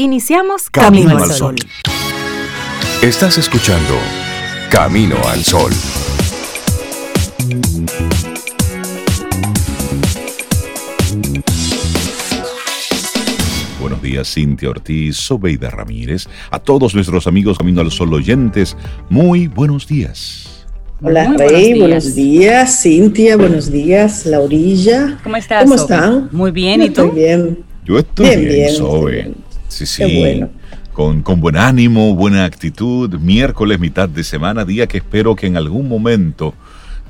Iniciamos Camino, al Sol. Estás escuchando Camino al Sol. Buenos días, Cintia Ortiz, Sobeida Ramírez, a todos nuestros amigos Camino al Sol oyentes, muy buenos días. Hola Rey, buenos días. Cintia, buenos días, Laurilla. ¿Cómo estás? ¿Cómo están? Muy bien, ¿y tú? bien. Yo estoy bien, bien, Sí, sí. Qué bueno con, buen ánimo, buena actitud. Miércoles, mitad de semana, día que espero que en algún momento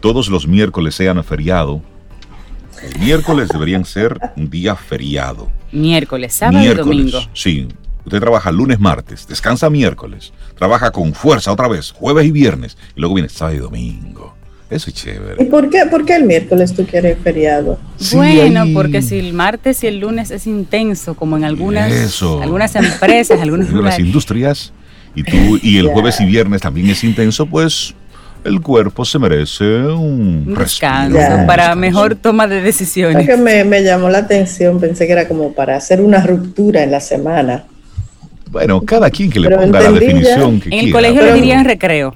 todos los miércoles sean feriado. Los miércoles deberían ser un día feriado. Miércoles, sábado y domingo. Sí. Usted trabaja lunes, martes, descansa miércoles, trabaja con fuerza otra vez, jueves y viernes, y luego viene sábado y domingo. Eso es chévere. ¿Y por qué, por qué el miércoles tú quieres feriado? bueno, porque si el martes y el lunes es intenso, como en algunas, algunas empresas, algunas, industrias, y tú y el jueves y viernes también es intenso, pues el cuerpo se merece un descanso para mejor toma de decisiones. Que me, me llamó la atención, pensé que era como para hacer una ruptura en la semana. Bueno, cada quien que le ponga la definición que En el colegio le dirían recreo.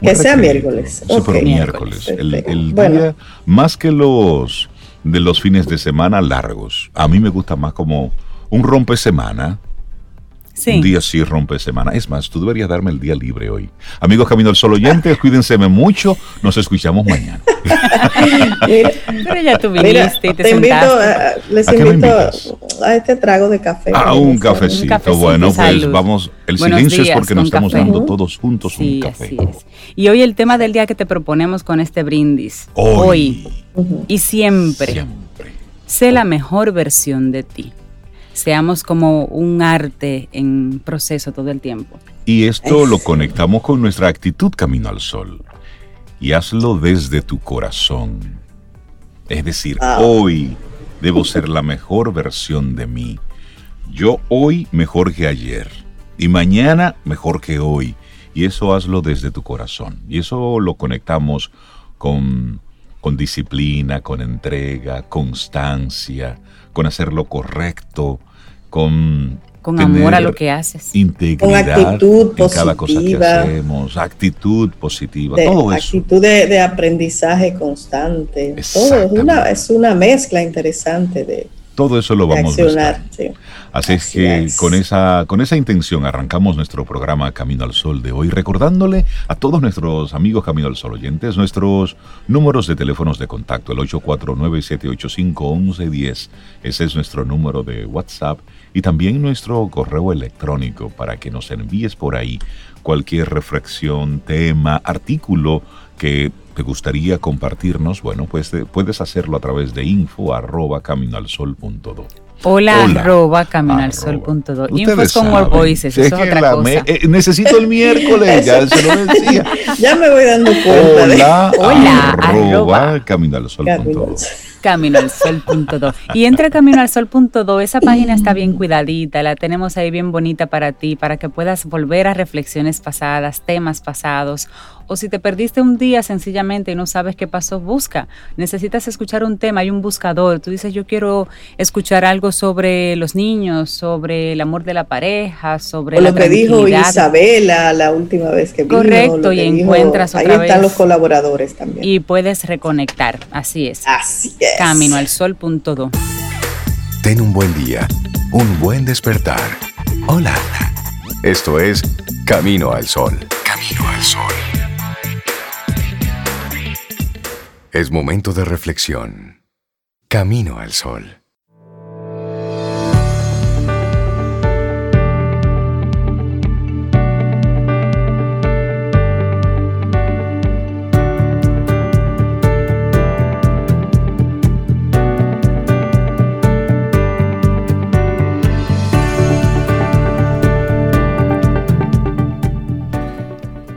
Que sea miércoles. Super miércoles. El, día, más que los de los fines de semana largos. A mí me gusta más como un rompe semana. Sí. Un día sí rompe semana. Es más, tú deberías darme el día libre hoy. Amigos Camino al Sol oyentes, cuídense mucho. Nos escuchamos mañana. Pero ya tú viniste y te, invito, les invito a este trago de café. A un cafecito. bueno, pues vamos. El silencio es porque nos estamos dando todos juntos un café. Y hoy el tema del día que te proponemos con este brindis. Hoy, y siempre, siempre. Sé la mejor versión de ti seamos como un arte en proceso todo el tiempo. Y esto lo conectamos con nuestra actitud camino al sol. Y hazlo desde tu corazón. Es decir, ah. hoy debo ser la mejor versión de mí. Yo hoy mejor que ayer. Y mañana mejor que hoy. Y eso hazlo desde tu corazón. Y eso lo conectamos con, con disciplina, con entrega, constancia, con hacer lo correcto, con con amor a lo que haces. Integridad con actitud en cada cosa que hacemos, actitud positiva, todo eso. Actitud de, aprendizaje constante. Todo es una, es una mezcla interesante de, todo eso lo vamos a buscar. Así, es que con esa con esa intención arrancamos nuestro programa Camino al Sol de hoy, recordándole a todos nuestros amigos Camino al Sol oyentes nuestros números de teléfonos de contacto, el 849-785-1110. Ese es nuestro número de WhatsApp y también nuestro correo electrónico para que nos envíes por ahí cualquier reflexión, tema, artículo que te gustaría compartirnos, bueno, pues eh, puedes hacerlo a través de info arroba caminoalsol.do. Hola, Hola, arroba caminoalsol.do. Info es con more voices, eso es otra cosa. Eh, necesito el miércoles, ya se lo decía. ya me voy dando cuenta. Hola, Hola arroba, caminoalsol.do caminoalsol.do. Y entra a caminoalsol.do, esa página está bien cuidadita, la tenemos ahí bien bonita para ti, para que puedas volver a reflexiones pasadas, temas pasados o si te perdiste un día sencillamente y no sabes qué pasó, busca. Necesitas escuchar un tema, hay un buscador. Tú dices, yo quiero escuchar algo sobre los niños, sobre el amor de la pareja, sobre o lo que dijo Isabela la última vez que vino. Correcto, y encuentras otra Ahí están los colaboradores también. Y puedes reconectar, así es. Así es. Camino al sol.do. Ten un buen día, un buen despertar. Hola. Esto es Camino al Sol. Camino al Sol. Es momento de reflexión. Camino al sol.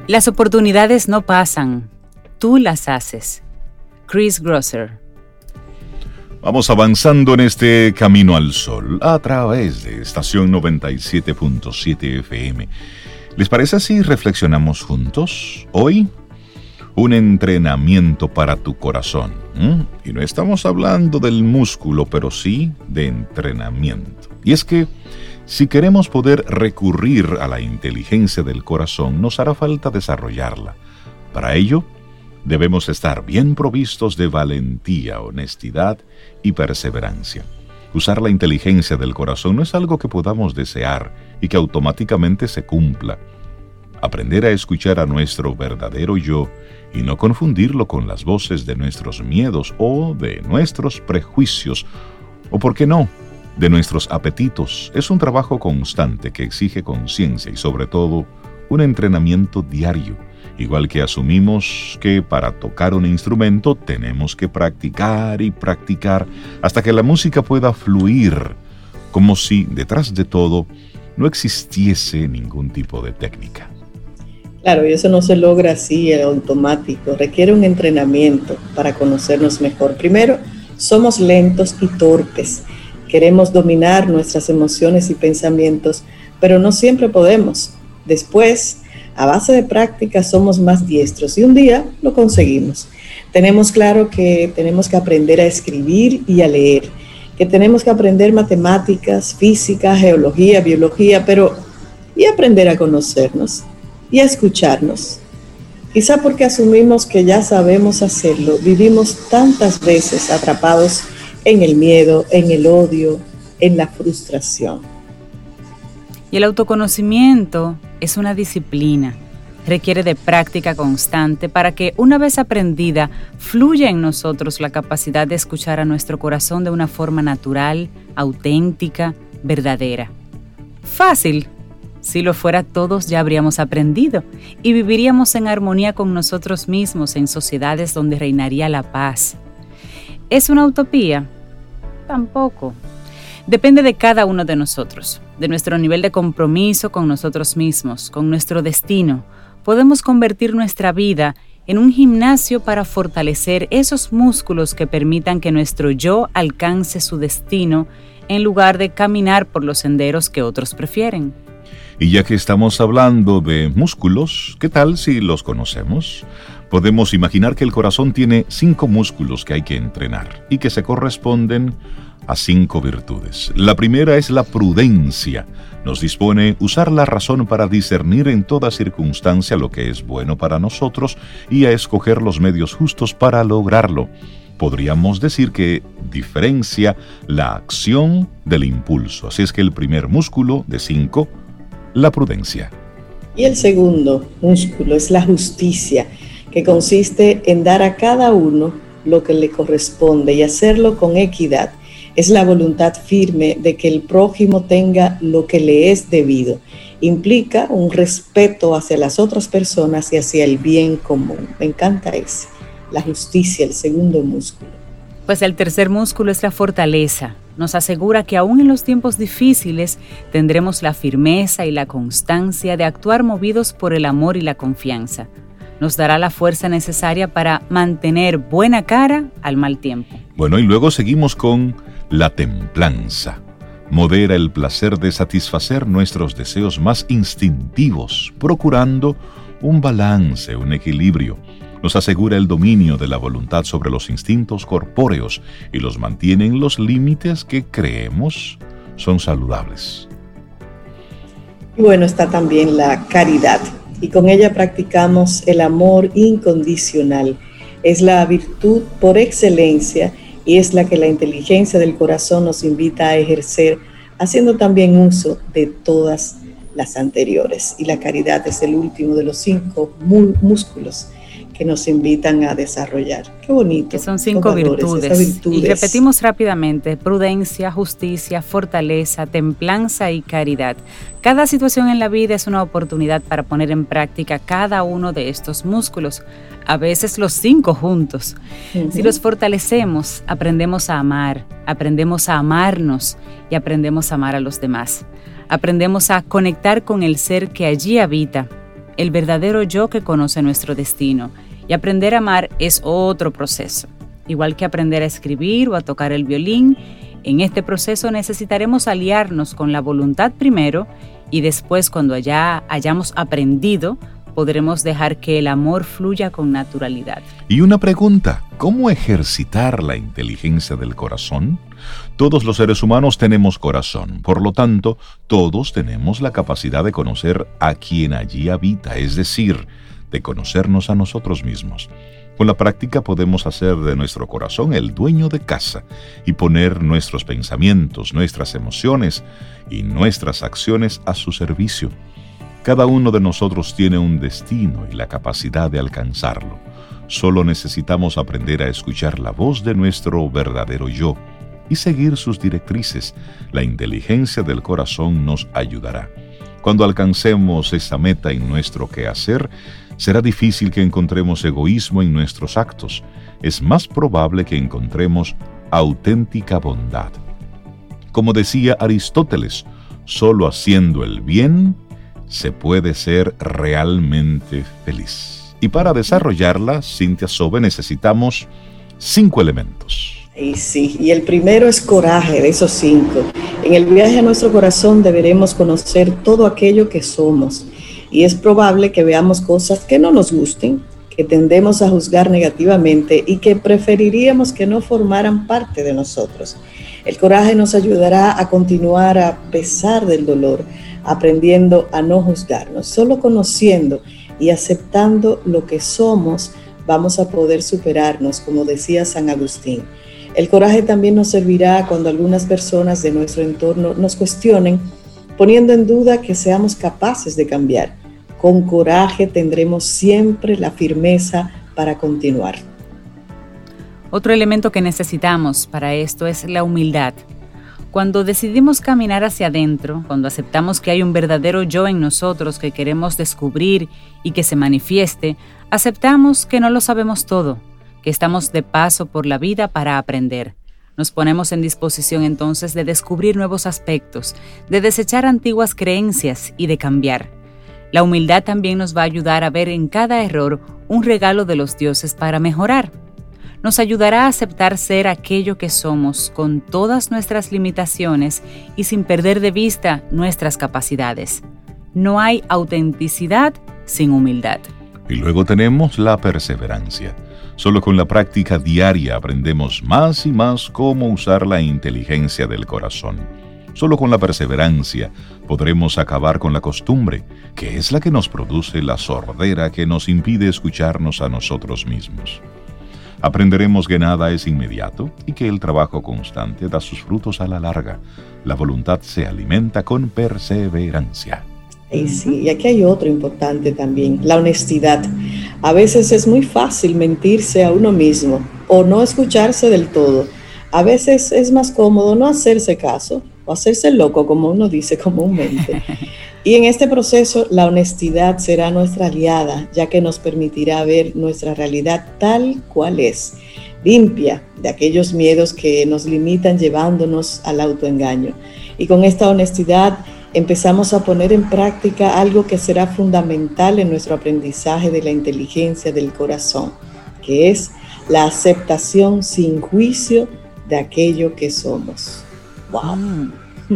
Las oportunidades no pasan, tú las haces. Chris Grosser. Vamos avanzando en este camino al sol a través de estación 97.7 FM. ¿Les parece si reflexionamos juntos? Hoy, un entrenamiento para tu corazón. Y no estamos hablando del músculo, pero sí de entrenamiento. Y es que Si queremos poder recurrir a la inteligencia del corazón, nos hará falta desarrollarla. Para ello, debemos estar bien provistos de valentía, honestidad y perseverancia. Usar la inteligencia del corazón no es algo que podamos desear y que automáticamente se cumpla. Aprender a escuchar a nuestro verdadero yo y no confundirlo con las voces de nuestros miedos o de nuestros prejuicios, o por qué no, de nuestros apetitos, es un trabajo constante que exige conciencia y sobre todo un entrenamiento diario Igual que asumimos que para tocar un instrumento tenemos que practicar y practicar hasta que la música pueda fluir, como si detrás de todo no existiese ningún tipo de técnica. Claro, y eso no se logra así en automático, requiere un entrenamiento para conocernos mejor. Primero, somos lentos y torpes, queremos dominar nuestras emociones y pensamientos, pero no siempre podemos. Después, a base de práctica somos más diestros y un día lo conseguimos. Tenemos claro que tenemos que aprender a escribir y a leer, que tenemos que aprender matemáticas, física, geología, biología, pero y aprender a conocernos y a escucharnos. Quizá porque asumimos que ya sabemos hacerlo, vivimos tantas veces atrapados en el miedo, en el odio, en la frustración. Y el autoconocimiento es una disciplina. Requiere de práctica constante para que, una vez aprendida, fluya en nosotros la capacidad de escuchar a nuestro corazón de una forma natural, auténtica, verdadera. Fácil. Si lo fuera todos ya habríamos aprendido y viviríamos en armonía con nosotros mismos en sociedades donde reinaría la paz. ¿Es una utopía? Tampoco. Depende de cada uno de nosotros de nuestro nivel de compromiso con nosotros mismos, con nuestro destino, podemos convertir nuestra vida en un gimnasio para fortalecer esos músculos que permitan que nuestro yo alcance su destino en lugar de caminar por los senderos que otros prefieren. Y ya que estamos hablando de músculos, ¿qué tal si los conocemos? Podemos imaginar que el corazón tiene cinco músculos que hay que entrenar y que se corresponden a cinco virtudes. La primera es la prudencia. Nos dispone usar la razón para discernir en toda circunstancia lo que es bueno para nosotros y a escoger los medios justos para lograrlo. Podríamos decir que diferencia la acción del impulso. Así es que el primer músculo de cinco, la prudencia. Y el segundo músculo es la justicia, que consiste en dar a cada uno lo que le corresponde y hacerlo con equidad es la voluntad firme de que el prójimo tenga lo que le es debido. Implica un respeto hacia las otras personas y hacia el bien común. Me encanta ese, la justicia, el segundo músculo. Pues el tercer músculo es la fortaleza. Nos asegura que aún en los tiempos difíciles tendremos la firmeza y la constancia de actuar movidos por el amor y la confianza. Nos dará la fuerza necesaria para mantener buena cara al mal tiempo. Bueno, y luego seguimos con la templanza. Modera el placer de satisfacer nuestros deseos más instintivos, procurando un balance, un equilibrio. Nos asegura el dominio de la voluntad sobre los instintos corpóreos y los mantiene en los límites que creemos son saludables. Y bueno, está también la caridad y con ella practicamos el amor incondicional. Es la virtud por excelencia y es la que la inteligencia del corazón nos invita a ejercer, haciendo también uso de todas las anteriores. Y la caridad es el último de los cinco músculos que nos invitan a desarrollar. Qué bonito. Que son cinco virtudes. Y repetimos rápidamente, prudencia, justicia, fortaleza, templanza y caridad. Cada situación en la vida es una oportunidad para poner en práctica cada uno de estos músculos, a veces los cinco juntos. Si los fortalecemos, aprendemos a amar, aprendemos a amarnos y aprendemos a amar a los demás. Aprendemos a conectar con el ser que allí habita, el verdadero yo que conoce nuestro destino y aprender a amar es otro proceso. Igual que aprender a escribir o a tocar el violín, en este proceso necesitaremos aliarnos con la voluntad primero y después cuando ya hayamos aprendido, podremos dejar que el amor fluya con naturalidad. Y una pregunta, ¿cómo ejercitar la inteligencia del corazón? Todos los seres humanos tenemos corazón, por lo tanto, todos tenemos la capacidad de conocer a quien allí habita, es decir, de conocernos a nosotros mismos. Con la práctica podemos hacer de nuestro corazón el dueño de casa y poner nuestros pensamientos, nuestras emociones y nuestras acciones a su servicio. Cada uno de nosotros tiene un destino y la capacidad de alcanzarlo. Solo necesitamos aprender a escuchar la voz de nuestro verdadero yo y seguir sus directrices. La inteligencia del corazón nos ayudará. Cuando alcancemos esa meta en nuestro quehacer, será difícil que encontremos egoísmo en nuestros actos. Es más probable que encontremos auténtica bondad. Como decía Aristóteles, solo haciendo el bien se puede ser realmente feliz. Y para desarrollarla, Cintia Sobe, necesitamos cinco elementos. Y sí, y el primero es coraje de esos cinco. En el viaje a nuestro corazón deberemos conocer todo aquello que somos. Y es probable que veamos cosas que no nos gusten, que tendemos a juzgar negativamente y que preferiríamos que no formaran parte de nosotros. El coraje nos ayudará a continuar a pesar del dolor, aprendiendo a no juzgarnos. Solo conociendo y aceptando lo que somos, vamos a poder superarnos, como decía San Agustín. El coraje también nos servirá cuando algunas personas de nuestro entorno nos cuestionen, poniendo en duda que seamos capaces de cambiar. Con coraje tendremos siempre la firmeza para continuar. Otro elemento que necesitamos para esto es la humildad. Cuando decidimos caminar hacia adentro, cuando aceptamos que hay un verdadero yo en nosotros que queremos descubrir y que se manifieste, aceptamos que no lo sabemos todo, que estamos de paso por la vida para aprender. Nos ponemos en disposición entonces de descubrir nuevos aspectos, de desechar antiguas creencias y de cambiar. La humildad también nos va a ayudar a ver en cada error un regalo de los dioses para mejorar nos ayudará a aceptar ser aquello que somos con todas nuestras limitaciones y sin perder de vista nuestras capacidades. No hay autenticidad sin humildad. Y luego tenemos la perseverancia. Solo con la práctica diaria aprendemos más y más cómo usar la inteligencia del corazón. Solo con la perseverancia podremos acabar con la costumbre, que es la que nos produce la sordera que nos impide escucharnos a nosotros mismos. Aprenderemos que nada es inmediato y que el trabajo constante da sus frutos a la larga. La voluntad se alimenta con perseverancia. Y sí, y aquí hay otro importante también, la honestidad. A veces es muy fácil mentirse a uno mismo o no escucharse del todo. A veces es más cómodo no hacerse caso o hacerse loco, como uno dice comúnmente. Y en este proceso la honestidad será nuestra aliada, ya que nos permitirá ver nuestra realidad tal cual es, limpia de aquellos miedos que nos limitan llevándonos al autoengaño. Y con esta honestidad empezamos a poner en práctica algo que será fundamental en nuestro aprendizaje de la inteligencia del corazón, que es la aceptación sin juicio de aquello que somos. ¡Wow! Mm.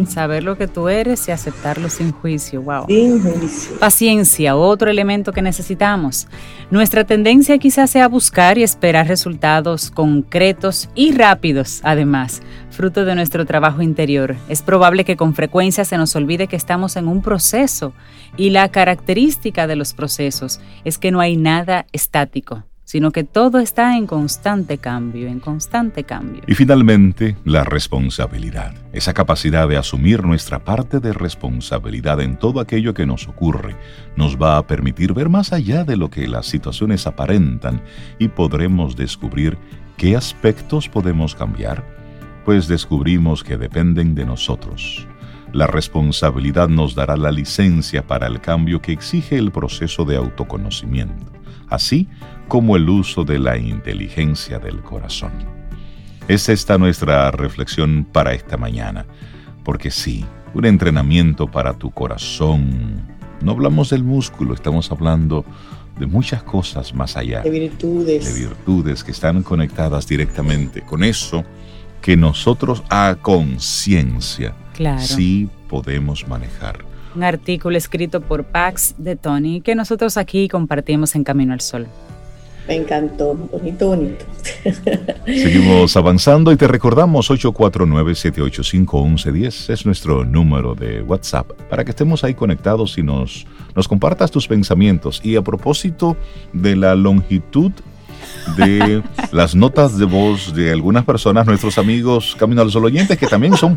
Saber lo que tú eres y aceptarlo sin juicio. Wow. Sin juicio. Paciencia, otro elemento que necesitamos. Nuestra tendencia quizás sea buscar y esperar resultados concretos y rápidos, además, fruto de nuestro trabajo interior. Es probable que con frecuencia se nos olvide que estamos en un proceso y la característica de los procesos es que no hay nada estático sino que todo está en constante cambio, en constante cambio. Y finalmente, la responsabilidad, esa capacidad de asumir nuestra parte de responsabilidad en todo aquello que nos ocurre, nos va a permitir ver más allá de lo que las situaciones aparentan y podremos descubrir qué aspectos podemos cambiar, pues descubrimos que dependen de nosotros. La responsabilidad nos dará la licencia para el cambio que exige el proceso de autoconocimiento. Así, como el uso de la inteligencia del corazón. Es esta nuestra reflexión para esta mañana, porque sí, un entrenamiento para tu corazón. No hablamos del músculo, estamos hablando de muchas cosas más allá. De virtudes. De virtudes que están conectadas directamente con eso que nosotros a conciencia sí podemos manejar. Un artículo escrito por Pax de Tony que nosotros aquí compartimos en Camino al Sol. Me encantó, bonito, bonito. Seguimos avanzando y te recordamos 849-785-1110 es nuestro número de WhatsApp para que estemos ahí conectados y nos, nos compartas tus pensamientos. Y a propósito de la longitud de las notas de voz de algunas personas, nuestros amigos Camino al Sol oyentes, que también son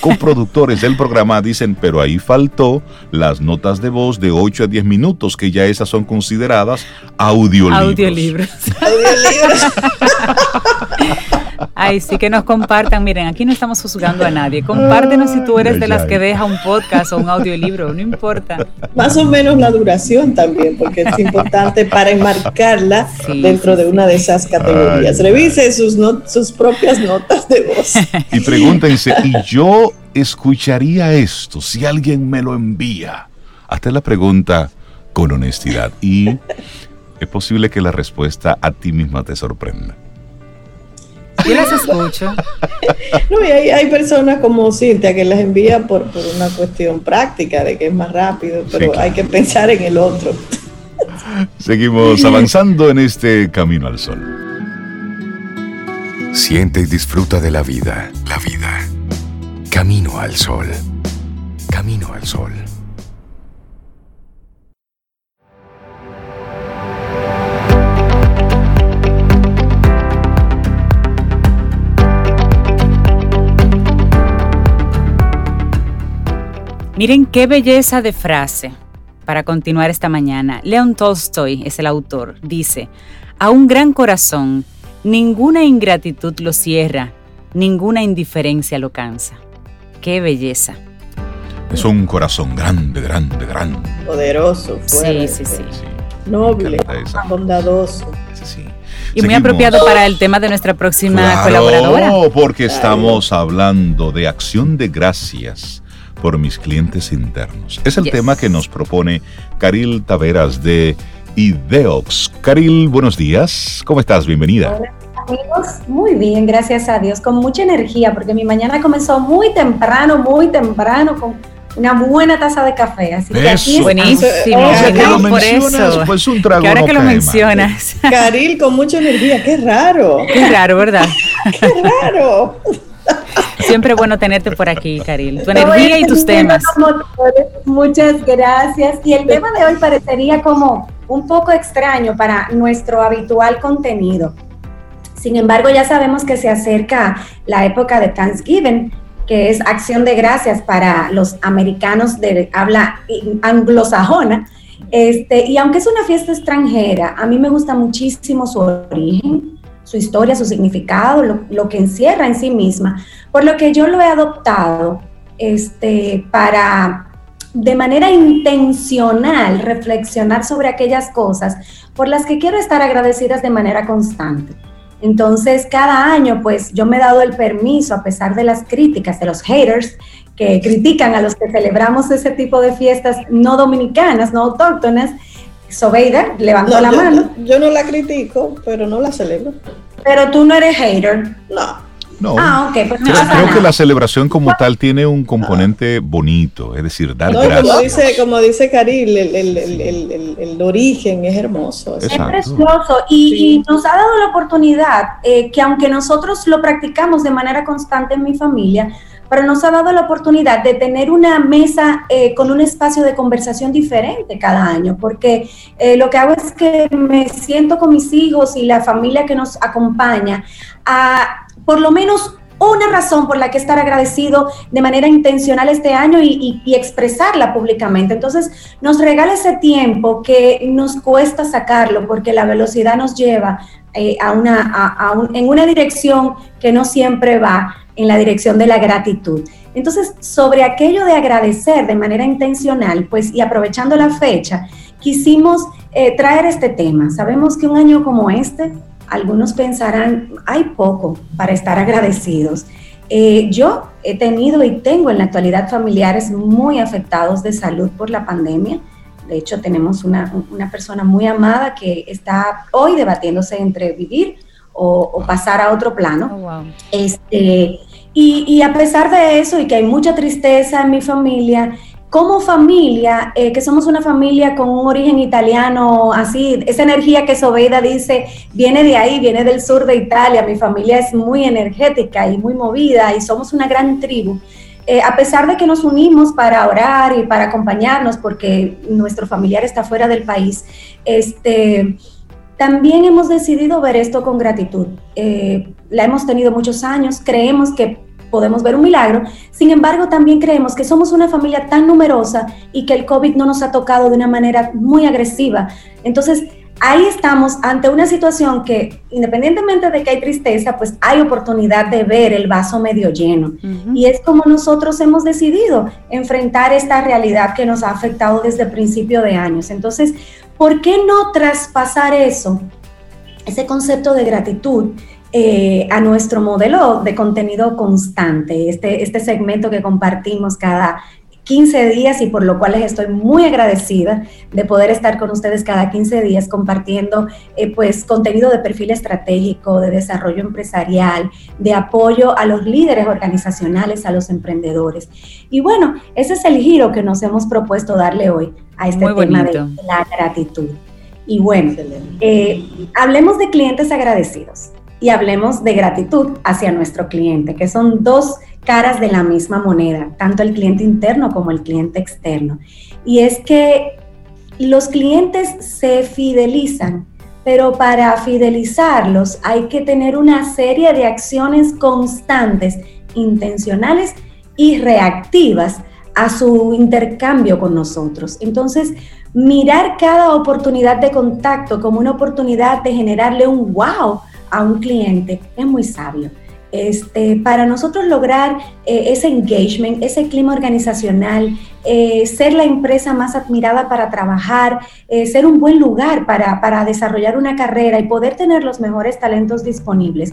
coproductores del programa, dicen, pero ahí faltó las notas de voz de 8 a 10 minutos, que ya esas son consideradas audiolibros. Audiolibros. Ay, sí que nos compartan. Miren, aquí no estamos juzgando a nadie. Compártenos si tú eres de las que deja un podcast o un audiolibro, no importa. Más o menos la duración también, porque es importante para enmarcarla dentro de una de esas categorías. Revise sus, sus propias notas de voz. Y pregúntense, ¿y yo escucharía esto si alguien me lo envía? Hazte la pregunta con honestidad y es posible que la respuesta a ti misma te sorprenda. Yo las escucho. No, y hay, personas como Cintia que las envía por, una cuestión práctica de que es más rápido, pero hay que pensar en el otro. Seguimos avanzando en este camino al sol. Siente y disfruta de la vida, la vida. Camino al sol. Camino al sol. Miren qué belleza de frase para continuar esta mañana. Leon Tolstoy es el autor. Dice, a un gran corazón, ninguna ingratitud lo cierra, ninguna indiferencia lo cansa. Qué belleza. Es un corazón grande, grande, grande. Poderoso, fuerte. Sí, sí, sí. Noble, bondadoso. Sí, Y muy apropiado para el tema de nuestra próxima colaboradora. porque estamos hablando de acción de gracias por mis clientes internos. Es el tema que nos propone Caril Taveras de Ideox. Caril, buenos días. ¿Cómo estás? Bienvenida. Hola, amigos. Muy bien, gracias a Dios. Con mucha energía, porque mi mañana comenzó muy temprano, muy temprano, con una buena taza de café. Así que aquí buenísimo. por eso. Pues un trago que ahora que lo mencionas. Caril, con mucha energía. Qué raro. Qué raro, ¿verdad? Qué raro. Siempre bueno tenerte por aquí, Caril. Tu energía y tus temas. Muchas gracias. Y el tema de hoy parecería como un poco extraño para nuestro habitual contenido. Sin embargo, ya sabemos que se acerca la época de Thanksgiving, que es acción de gracias para los americanos de habla anglosajona. Este, y aunque es una fiesta extranjera, a mí me gusta muchísimo su origen su historia, su significado, lo, que encierra en sí misma, por lo que yo lo he adoptado este, para de manera intencional reflexionar sobre aquellas cosas por las que quiero estar agradecidas de manera constante. Entonces, cada año, pues yo me he dado el permiso, a pesar de las críticas de los haters que critican a los que celebramos ese tipo de fiestas no dominicanas, no autóctonas, Sobeida levantó la mano. Yo no la critico, pero no la celebro. Pero tú no eres hater. No. No. Ah, ok. Pues creo, que la celebración como tal tiene un componente bonito, es decir, dar gracias. Como dice, como dice Caril, el, origen es hermoso. Es precioso y, nos ha dado la oportunidad eh, que aunque nosotros lo practicamos de manera constante en mi familia, pero nos ha dado la oportunidad de tener una mesa eh, con un espacio de conversación diferente cada año, porque eh, lo que hago es que me siento con mis hijos y la familia que nos acompaña a por lo menos una razón por la que estar agradecido de manera intencional este año y, expresarla públicamente. Entonces, nos regala ese tiempo que nos cuesta sacarlo porque la velocidad nos lleva eh, a una, en una dirección que no siempre va en la dirección de la gratitud. Entonces, sobre aquello de agradecer de manera intencional, pues y aprovechando la fecha, quisimos eh, traer este tema. Sabemos que un año como este, algunos pensarán, hay poco para estar agradecidos. Eh, yo he tenido y tengo en la actualidad familiares muy afectados de salud por la pandemia. De hecho, tenemos una, persona muy amada que está hoy debatiéndose entre vivir o, pasar a otro plano. Oh, este, y, a pesar de eso, y que hay mucha tristeza en mi familia, como familia, eh, que somos una familia con un origen italiano, así, esa energía que Sobeida dice, viene de ahí, viene del sur de Italia, mi familia es muy energética y muy movida y somos una gran tribu. Eh, a pesar de que nos unimos para orar y para acompañarnos porque nuestro familiar está fuera del país, este, también hemos decidido ver esto con gratitud. Eh, la hemos tenido muchos años, creemos que podemos ver un milagro. Sin embargo, también creemos que somos una familia tan numerosa y que el COVID no nos ha tocado de una manera muy agresiva. Entonces, ahí estamos ante una situación que, independientemente de que hay tristeza, pues hay oportunidad de ver el vaso medio lleno. Y es como nosotros hemos decidido enfrentar esta realidad que nos ha afectado desde el principio de años. Entonces, ¿por qué no traspasar eso? Ese concepto de gratitud eh, a nuestro modelo de contenido constante, este, este segmento que compartimos cada 15 días y por lo cual les estoy muy agradecida de poder estar con ustedes cada 15 días compartiendo eh, pues contenido de perfil estratégico, de desarrollo empresarial, de apoyo a los líderes organizacionales, a los emprendedores. Y bueno, ese es el giro que nos hemos propuesto darle hoy a este tema de la gratitud. Y bueno, eh, hablemos de clientes agradecidos y hablemos de gratitud hacia nuestro cliente, que son dos caras de la misma moneda, tanto el cliente interno como el cliente externo. Y es que los clientes se fidelizan, pero para fidelizarlos hay que tener una serie de acciones constantes, intencionales y reactivas a su intercambio con nosotros. Entonces, mirar cada oportunidad de contacto como una oportunidad de generarle un wow a un cliente es muy sabio. Este, para nosotros lograr eh, ese engagement, ese clima organizacional, eh, ser la empresa más admirada para trabajar, eh, ser un buen lugar para, para, desarrollar una carrera y poder tener los mejores talentos disponibles.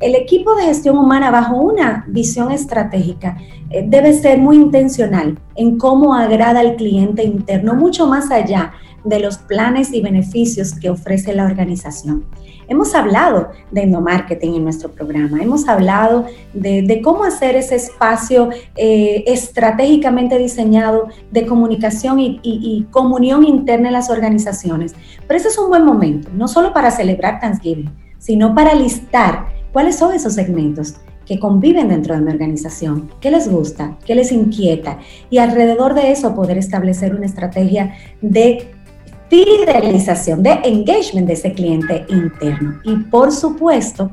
El equipo de gestión humana bajo una visión estratégica debe ser muy intencional en cómo agrada al cliente interno, mucho más allá de los planes y beneficios que ofrece la organización. Hemos hablado de endomarketing en nuestro programa, hemos hablado de, cómo hacer ese espacio eh, estratégicamente diseñado de comunicación y, y, comunión interna en las organizaciones. Pero ese es un buen momento, no solo para celebrar Thanksgiving, sino para listar cuáles son esos segmentos que conviven dentro de mi organización, qué les gusta, qué les inquieta y alrededor de eso poder establecer una estrategia de fidelización, de engagement de ese cliente interno. Y por supuesto,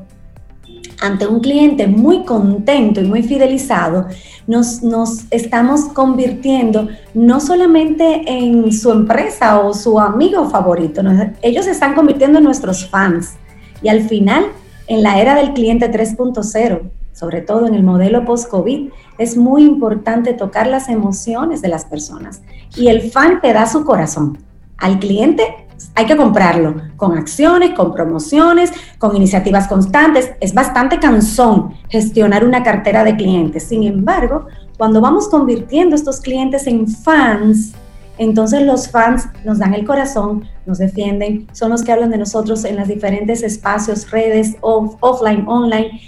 ante un cliente muy contento y muy fidelizado, nos, nos, estamos convirtiendo no solamente en su empresa o su amigo favorito, ellos se están convirtiendo en nuestros fans. Y al final, en la era del cliente 3.0, sobre todo en el modelo post-COVID, es muy importante tocar las emociones de las personas. Y el fan te da su corazón al cliente hay que comprarlo con acciones, con promociones, con iniciativas constantes. Es bastante cansón gestionar una cartera de clientes. Sin embargo, cuando vamos convirtiendo estos clientes en fans, entonces los fans nos dan el corazón, nos defienden, son los que hablan de nosotros en los diferentes espacios, redes, offline, online,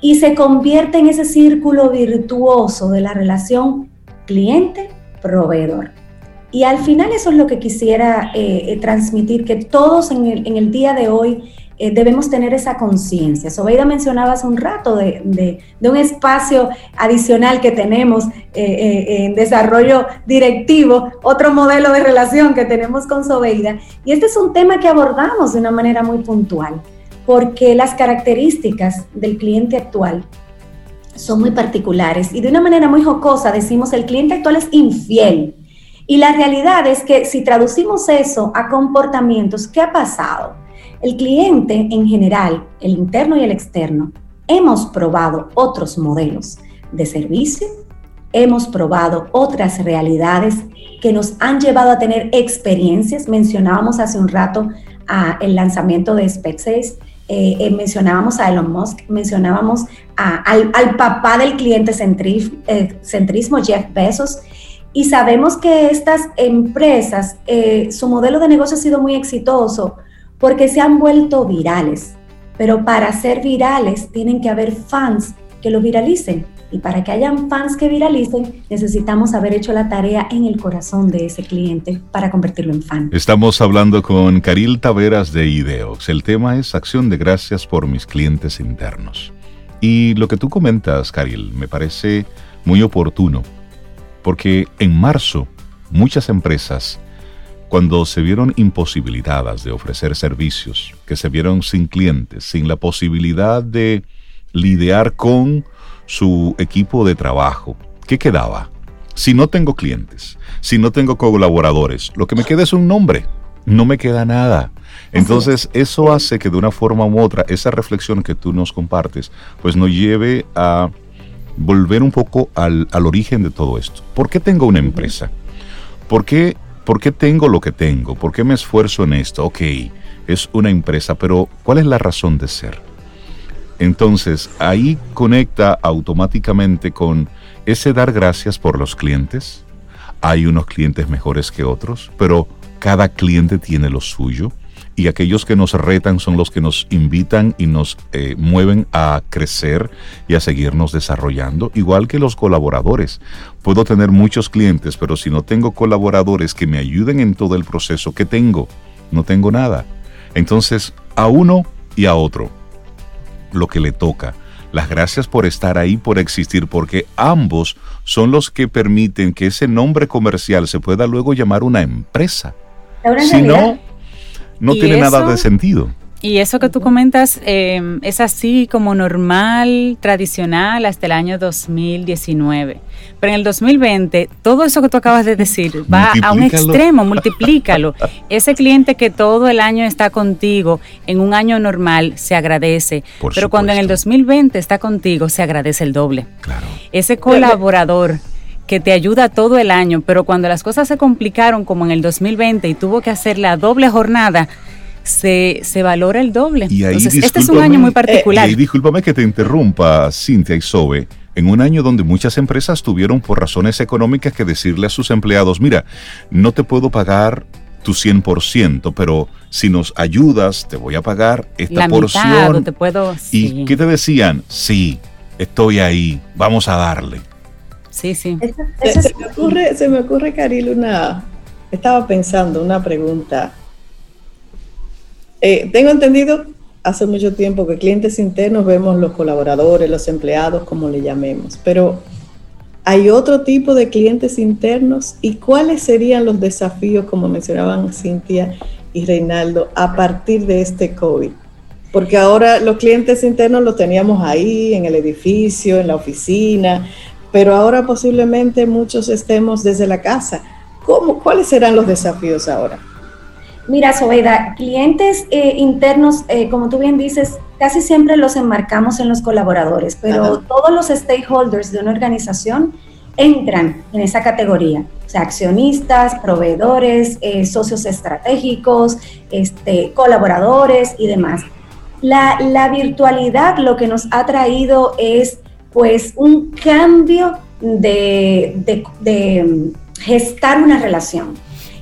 y se convierte en ese círculo virtuoso de la relación cliente-proveedor. Y al final eso es lo que quisiera eh, eh, transmitir, que todos en el, día de hoy eh, debemos tener esa conciencia. Sobeida mencionaba hace un rato de, un espacio adicional que tenemos en desarrollo directivo, otro modelo de relación que tenemos con Sobeida. Y este es un tema que abordamos de una manera muy puntual, porque las características del cliente actual son muy particulares y de una manera muy jocosa decimos el cliente actual es infiel y la realidad es que si traducimos eso a comportamientos, ¿qué ha pasado? El cliente en general, el interno y el externo, hemos probado otros modelos de servicio, hemos probado otras realidades que nos han llevado a tener experiencias. Mencionábamos hace un rato el lanzamiento de SpaceX, eh, eh, mencionábamos a Elon Musk, mencionábamos al, papá del cliente eh, centrismo, Jeff Bezos, y sabemos que estas empresas, eh, su modelo de negocio ha sido muy exitoso porque se han vuelto virales. Pero para ser virales tienen que haber fans que lo viralicen. Y para que hayan fans que viralicen, necesitamos haber hecho la tarea en el corazón de ese cliente para convertirlo en fan. Estamos hablando con Caril Taveras de Ideox. El tema es acción de gracias por mis clientes internos. Y lo que tú comentas, Caril, me parece muy oportuno, porque en marzo muchas empresas, cuando se vieron imposibilitadas de ofrecer servicios, que se vieron sin clientes, sin la posibilidad de lidiar con su equipo de trabajo. ¿Qué quedaba? Si no tengo clientes, si no tengo colaboradores, lo que me queda es un nombre, no me queda nada. Entonces, eso hace que de una forma u otra, esa reflexión que tú nos compartes, pues nos lleve a volver un poco al, origen de todo esto. ¿Por qué tengo una empresa? ¿Por qué, ¿Por qué tengo lo que tengo? ¿Por qué me esfuerzo en esto? Ok, es una empresa, pero ¿cuál es la razón de ser? Entonces, ahí conecta automáticamente con ese dar gracias por los clientes. Hay unos clientes mejores que otros, pero cada cliente tiene lo suyo y aquellos que nos retan son los que nos invitan y nos eh, mueven a crecer y a seguirnos desarrollando, igual que los colaboradores. Puedo tener muchos clientes, pero si no tengo colaboradores que me ayuden en todo el proceso que tengo, no tengo nada. Entonces, a uno y a otro lo que le toca. Las gracias por estar ahí, por existir, porque ambos son los que permiten que ese nombre comercial se pueda luego llamar una empresa. Si no, no tiene nada de sentido. Y eso que tú comentas em, es así como normal, tradicional hasta el año 2019. Pero en el 2020, todo eso que tú acabas de decir va a un extremo, multiplícalo. Ese cliente que todo el año está contigo, en un año normal se agradece. pero cuando en el 2020 está contigo, se agradece el doble. Claro. Ese colaborador que te ayuda todo el año, pero cuando las cosas se complicaron como en el 2020 y tuvo que hacer la doble jornada, se, se valora el doble. Y ahí, este es un año muy particular. y discúlpame que te interrumpa, Cintia y Sobe, en un año donde muchas empresas tuvieron por razones económicas que decirle a sus empleados, mira, no te puedo pagar tu 100%, pero si nos ayudas, te voy a pagar esta La porción. te puedo, ¿Y qué te decían? Sí, estoy ahí, vamos a darle. Sí, sí. se, me ocurre, se me ocurre, Caril, una... Estaba pensando una pregunta eh, tengo entendido hace mucho tiempo que clientes internos vemos los colaboradores, los empleados, como le llamemos, pero hay otro tipo de clientes internos y cuáles serían los desafíos, como mencionaban Cintia y Reinaldo, a partir de este COVID. Porque ahora los clientes internos los teníamos ahí, en el edificio, en la oficina, pero ahora posiblemente muchos estemos desde la casa. ¿Cómo, ¿Cuáles serán los desafíos ahora? Mira, Sobeida, clientes eh, internos, eh, como tú bien dices, casi siempre los enmarcamos en los colaboradores, pero todos los stakeholders de una organización entran en esa categoría, o sea, accionistas, proveedores, eh, socios estratégicos, este, colaboradores y demás. La, la, virtualidad lo que nos ha traído es pues un cambio de, de, de gestar una relación.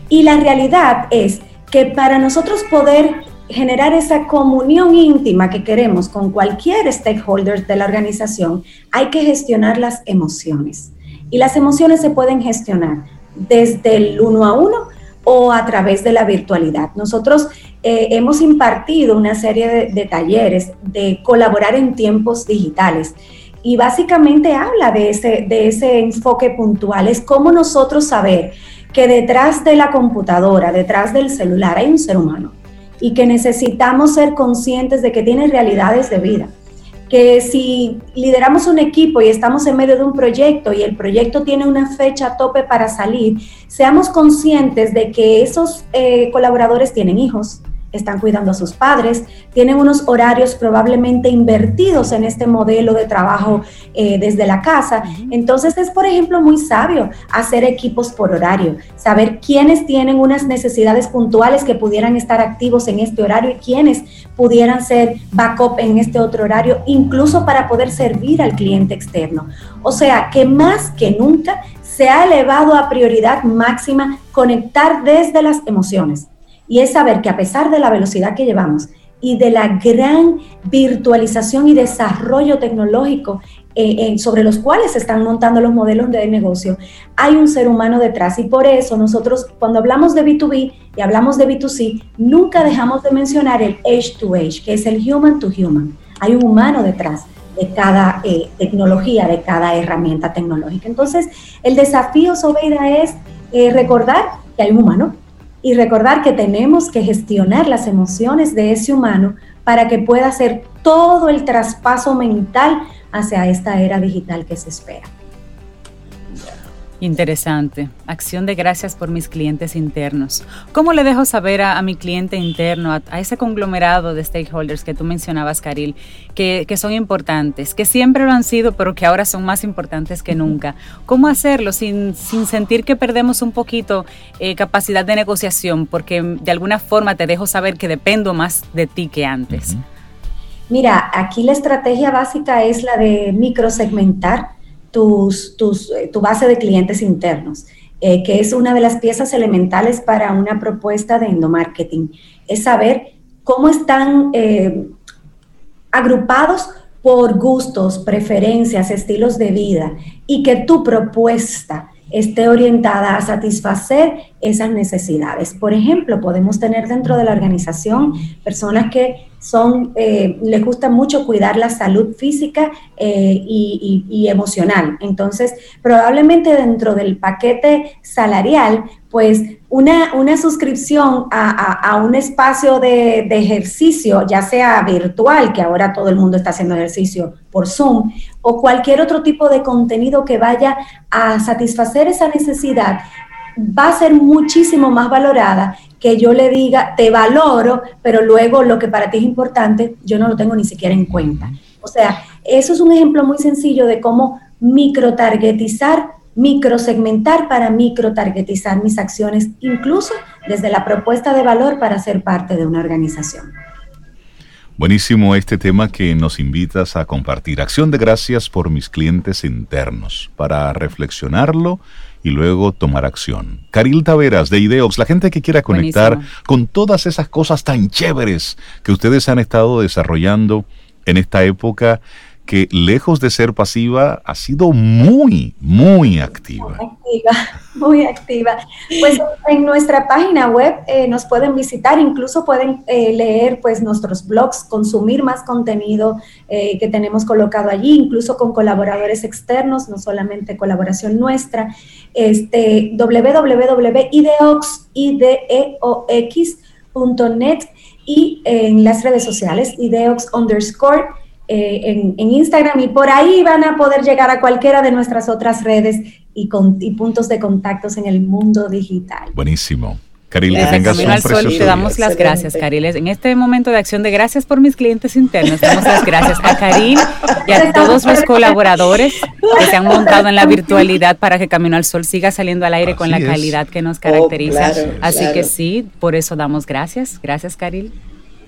Y la realidad es que para nosotros poder generar esa comunión íntima que queremos con cualquier stakeholder de la organización, hay que gestionar las emociones. Y las emociones se pueden gestionar desde el uno a uno o a través de la virtualidad. Nosotros eh, hemos impartido una serie de, talleres de colaborar en tiempos digitales y básicamente habla de ese, de ese enfoque puntual, es cómo nosotros saber que detrás de la computadora, detrás del celular, hay un ser humano y que necesitamos ser conscientes de que tiene realidades de vida. Que si lideramos un equipo y estamos en medio de un proyecto y el proyecto tiene una fecha tope para salir, seamos conscientes de que esos eh, colaboradores tienen hijos, están cuidando a sus padres, tienen unos horarios probablemente invertidos en este modelo de trabajo eh, desde la casa. Entonces es, por ejemplo, muy sabio hacer equipos por horario, saber quiénes tienen unas necesidades puntuales que pudieran estar activos en este horario y quiénes pudieran ser backup en este otro horario, incluso para poder servir al cliente externo. O sea, que más que nunca se ha elevado a prioridad máxima conectar desde las emociones y es saber que a pesar de la velocidad que llevamos y de la gran virtualización y desarrollo tecnológico eh, sobre los cuales se están montando los modelos de negocio, hay un ser humano detrás. Y por eso nosotros cuando hablamos de B2B y hablamos de B2C, nunca dejamos de mencionar el edge to edge, que es el human to human. Hay un humano detrás de cada eh, tecnología, de cada herramienta tecnológica. Entonces, el desafío, Sobeida, es eh, recordar que hay un humano y recordar que tenemos que gestionar las emociones de ese humano para que pueda hacer todo el traspaso mental hacia esta era digital que se espera. Interesante. Acción de gracias por mis clientes internos. ¿Cómo le dejo saber a, mi cliente interno, a, ese conglomerado de stakeholders que tú mencionabas, Karil, que, son importantes, que siempre lo han sido, pero que ahora son más importantes que nunca? ¿Cómo hacerlo sin, sentir que perdemos un poquito eh, capacidad de negociación? Porque de alguna forma te dejo saber que dependo más de ti que antes. Mira, aquí la estrategia básica es la de microsegmentar tus, eh, tu base de clientes internos, eh, que es una de las piezas elementales para una propuesta de endomarketing. Es saber cómo están eh, agrupados por gustos, preferencias, estilos de vida y que tu propuesta esté orientada a satisfacer esas necesidades. Por ejemplo, podemos tener dentro de la organización personas que son, eh, les gusta mucho cuidar la salud física eh, y, emocional. Entonces, probablemente dentro del paquete salarial, pues una, una suscripción a, un espacio de, de, ejercicio, ya sea virtual, que ahora todo el mundo está haciendo ejercicio por Zoom, o cualquier otro tipo de contenido que vaya a satisfacer esa necesidad, va a ser muchísimo más valorada que yo le diga, te valoro, pero luego lo que para ti es importante, yo no lo tengo ni siquiera en cuenta. O sea, eso es un ejemplo muy sencillo de cómo microtargetizar, microsegmentar para microtargetizar mis acciones, incluso desde la propuesta de valor para ser parte de una organización. Buenísimo este tema que nos invitas a compartir. Acción de gracias por mis clientes internos, para reflexionarlo y luego tomar acción. Caril Taveras de Ideox, la gente que quiera conectar con todas esas cosas tan chéveres que ustedes han estado desarrollando en esta época que lejos de ser pasiva, ha sido muy, muy activa. Muy activa, muy activa. Pues en nuestra página web eh, nos pueden visitar, incluso pueden eh, leer pues nuestros blogs, consumir más contenido eh, que tenemos colocado allí, incluso con colaboradores externos, no solamente colaboración nuestra. Este, www.ideox.net y en las redes sociales, ideox underscore eh, en, Instagram y por ahí van a poder llegar a cualquiera de nuestras otras redes y, con, puntos de contactos en el mundo digital. Buenísimo. Caril, que tengas un Sol, Te damos las gracias, Caril. En este momento de acción de gracias por mis clientes internos, damos las gracias a Caril y a todos los colaboradores que se han montado en la virtualidad para que Camino al Sol siga saliendo al aire con la calidad que nos caracteriza. Oh, Así que sí, por eso damos gracias. Gracias, Caril.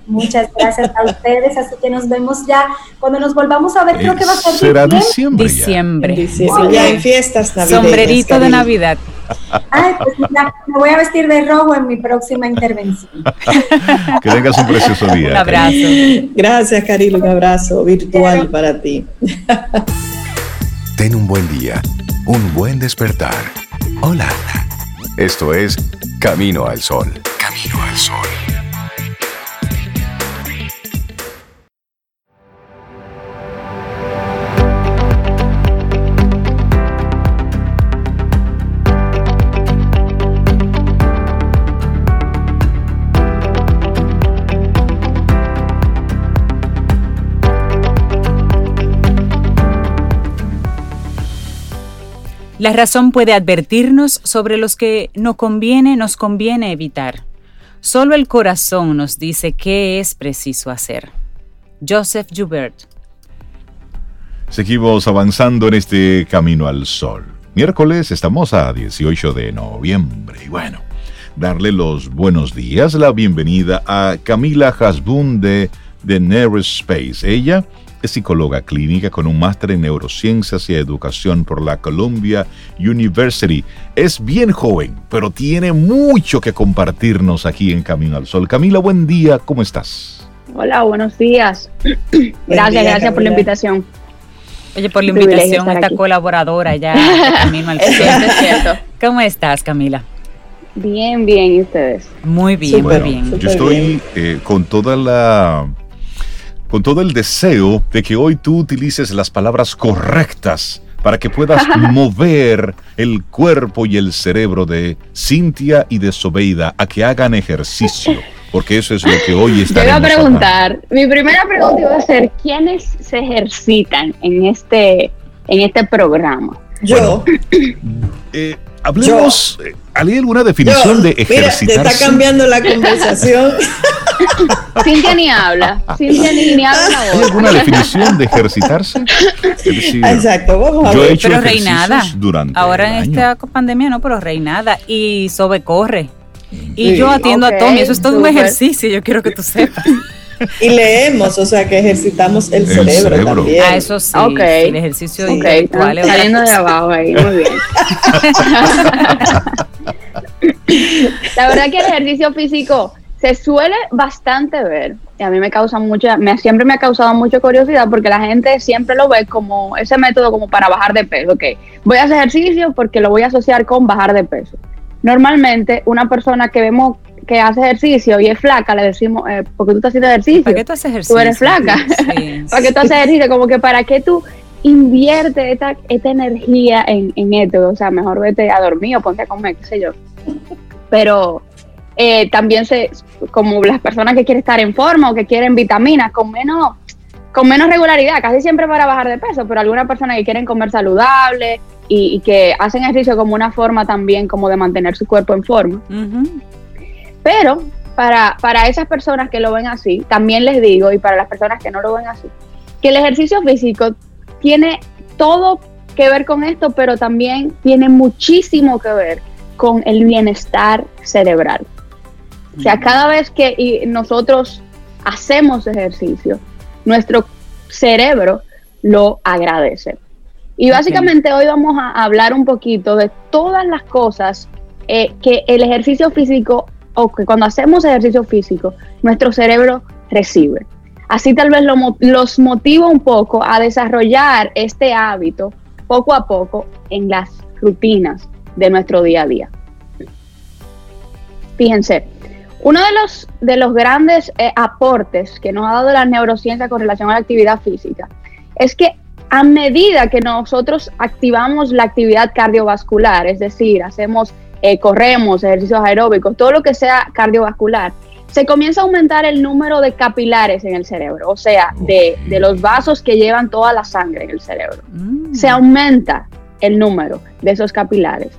Muchas gracias a ustedes, así que nos vemos ya cuando nos volvamos a ver, creo que va a ser Será diciembre. Diciembre. diciembre. Ya en fiestas navideñas. Sombrerito de Navidad. Ay, pues me voy a vestir de rojo en mi próxima intervención. que tengas un precioso día. Un abrazo. Gracias, Caril, un abrazo virtual para ti. Ten un buen día, un buen despertar. Hola. Esto es Camino al Sol. Camino al Sol. La razón puede advertirnos sobre los que no conviene, nos conviene evitar. Solo el corazón nos dice qué es preciso hacer. Joseph Joubert. Seguimos avanzando en este camino al sol. Miércoles estamos a 18 de noviembre y bueno, darle los buenos días, la bienvenida a Camila Hasbun de The Space. Ella es psicóloga clínica con un máster en neurociencias y educación por la Columbia University. Es bien joven, pero tiene mucho que compartirnos aquí en Camino al Sol. Camila, buen día, ¿cómo estás? Hola, buenos días. gracias, gracias por la invitación. Oye, por la invitación, esta colaboradora ya, Camino al ¿Cómo estás, Camila? Bien, bien, ¿y ustedes? Muy bien, muy bien. Yo estoy eh, con toda la con todo el deseo de que hoy tú utilices las palabras correctas para que puedas mover el cuerpo y el cerebro de Cintia y de Sobeida a que hagan ejercicio, porque eso es lo que hoy está. Te iba a preguntar, mi primera pregunta iba a ser, ¿quiénes se ejercitan en este, en este programa? Yo. eh, hablemos, eh, ¿hay alguna definición de ejercitarse? Mira, te está cambiando la conversación. Cintia ni habla. Cintia ni, habla ¿Hay alguna definición de ejercitarse? Exacto, vamos a yo ver. He hecho pero reinada. Durante Ahora en esta pandemia no, pero reinada. Y Sobe corre. Y yo atiendo a Tommy. Eso es todo un ejercicio, yo quiero que tú sepas. Y leemos, o sea que ejercitamos el, cerebro, también. Ah, eso sí. El ejercicio okay. Saliendo de abajo ahí, muy bien. La verdad que el ejercicio físico se suele bastante ver, y a mí me causa mucha, me, siempre me ha causado mucha curiosidad porque la gente siempre lo ve como ese método como para bajar de peso, ok, voy a hacer ejercicio porque lo voy a asociar con bajar de peso. Normalmente una persona que vemos que hace ejercicio y es flaca, le decimos, eh, porque tú estás haciendo ejercicio. ¿Para qué tú haces ejercicio? Tú eres flaca. ¿Para qué tú haces ejercicio? Como que para qué tú inviertes esta, esta energía en, en esto. O sea, mejor vete a dormir o ponte a comer, qué sé yo. Pero eh, también se, como las personas que quieren estar en forma o que quieren vitaminas con menos, con menos regularidad, casi siempre para bajar de peso, pero algunas personas que quieren comer saludable y, que hacen ejercicio como una forma también como de mantener su cuerpo en forma. Pero para, para esas personas que lo ven así, también les digo, y para las personas que no lo ven así, que el ejercicio físico tiene todo que ver con esto, pero también tiene muchísimo que ver con el bienestar cerebral. O sea, cada vez que nosotros hacemos ejercicio, nuestro cerebro lo agradece. Y básicamente hoy vamos a hablar un poquito de todas las cosas eh, que el ejercicio físico o que cuando hacemos ejercicio físico, nuestro cerebro recibe. Así tal vez los motiva un poco a desarrollar este hábito poco a poco en las rutinas de nuestro día a día. Fíjense, uno de los, de los grandes eh, aportes que nos ha dado la neurociencia con relación a la actividad física es que a medida que nosotros activamos la actividad cardiovascular, es decir, hacemos, eh, corremos, ejercicios aeróbicos, todo lo que sea cardiovascular, se comienza a aumentar el número de capilares en el cerebro, o sea, de, los vasos que llevan toda la sangre en el cerebro. Mm. Se aumenta el número de esos capilares.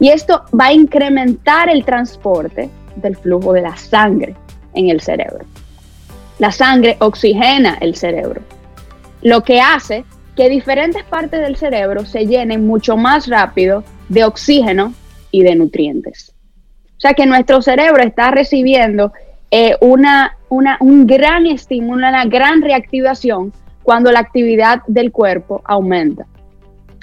Y esto va a incrementar el transporte del flujo de la sangre en el cerebro. La sangre oxigena el cerebro, lo que hace que diferentes partes del cerebro se llenen mucho más rápido de oxígeno y de nutrientes. O sea que nuestro cerebro está recibiendo eh, una, una, un gran estímulo, una gran reactivación cuando la actividad del cuerpo aumenta.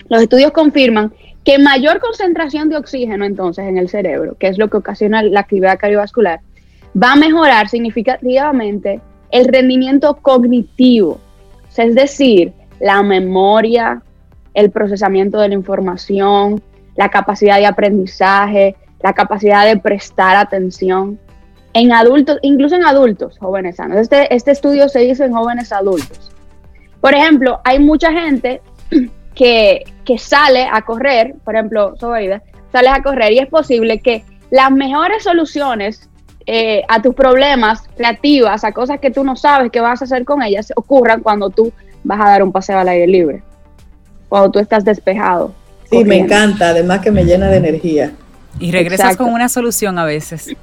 Los estudios confirman que mayor concentración de oxígeno entonces en el cerebro, que es lo que ocasiona la actividad cardiovascular, va a mejorar significativamente el rendimiento cognitivo, es decir, la memoria, el procesamiento de la información, la capacidad de aprendizaje, la capacidad de prestar atención en adultos, incluso en adultos jóvenes sanos. Este, este estudio se hizo en jóvenes adultos. Por ejemplo, hay mucha gente que, sale a correr, por ejemplo, Sobeida, sales a correr y es posible que las mejores soluciones eh, a tus problemas creativas, a cosas que tú no sabes qué vas a hacer con ellas, ocurran cuando tú vas a dar un paseo al aire libre, cuando tú estás despejado. Sí, me encanta, además que me llena de energía. Y regresas con una solución a veces.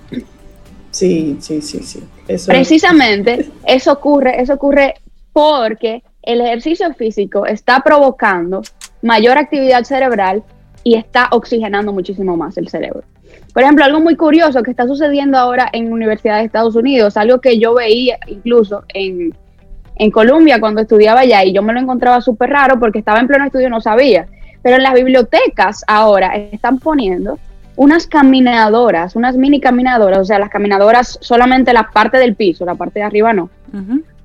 Sí, sí, sí, sí. Precisamente eso ocurre, eso ocurre porque el ejercicio físico está provocando mayor actividad cerebral y está oxigenando muchísimo más el cerebro. Por ejemplo, algo muy curioso que está sucediendo ahora en universidades de Estados Unidos, algo que yo veía incluso en, en Colombia cuando estudiaba allá y yo me lo encontraba súper raro porque estaba en pleno estudio y no sabía. Pero en las bibliotecas ahora están poniendo unas caminadoras, unas mini caminadoras, o sea, las caminadoras solamente la parte del piso, la parte de arriba no,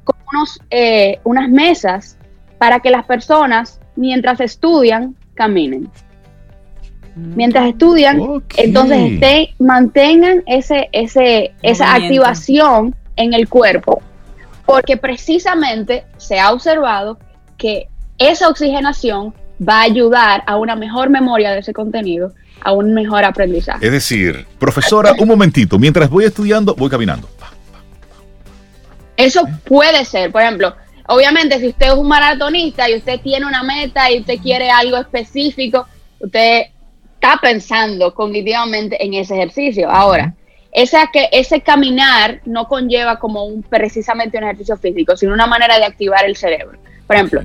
con unos, eh, unas mesas para que las personas mientras estudian, caminen. Mientras estudian, entonces estén- mantengan ese, ese, esa activación en el cuerpo, porque precisamente se ha observado que esa oxigenación va a ayudar a una mejor memoria de ese contenido, a un mejor aprendizaje. Es decir, profesora, un momentito, mientras voy estudiando, voy caminando. Eso puede ser, por ejemplo, obviamente si usted es un maratonista y usted tiene una meta y usted quiere algo específico, usted está pensando cognitivamente en ese ejercicio. Ahora, esa que, ese caminar no conlleva como un precisamente un ejercicio físico, sino una manera de activar el cerebro. Por ejemplo,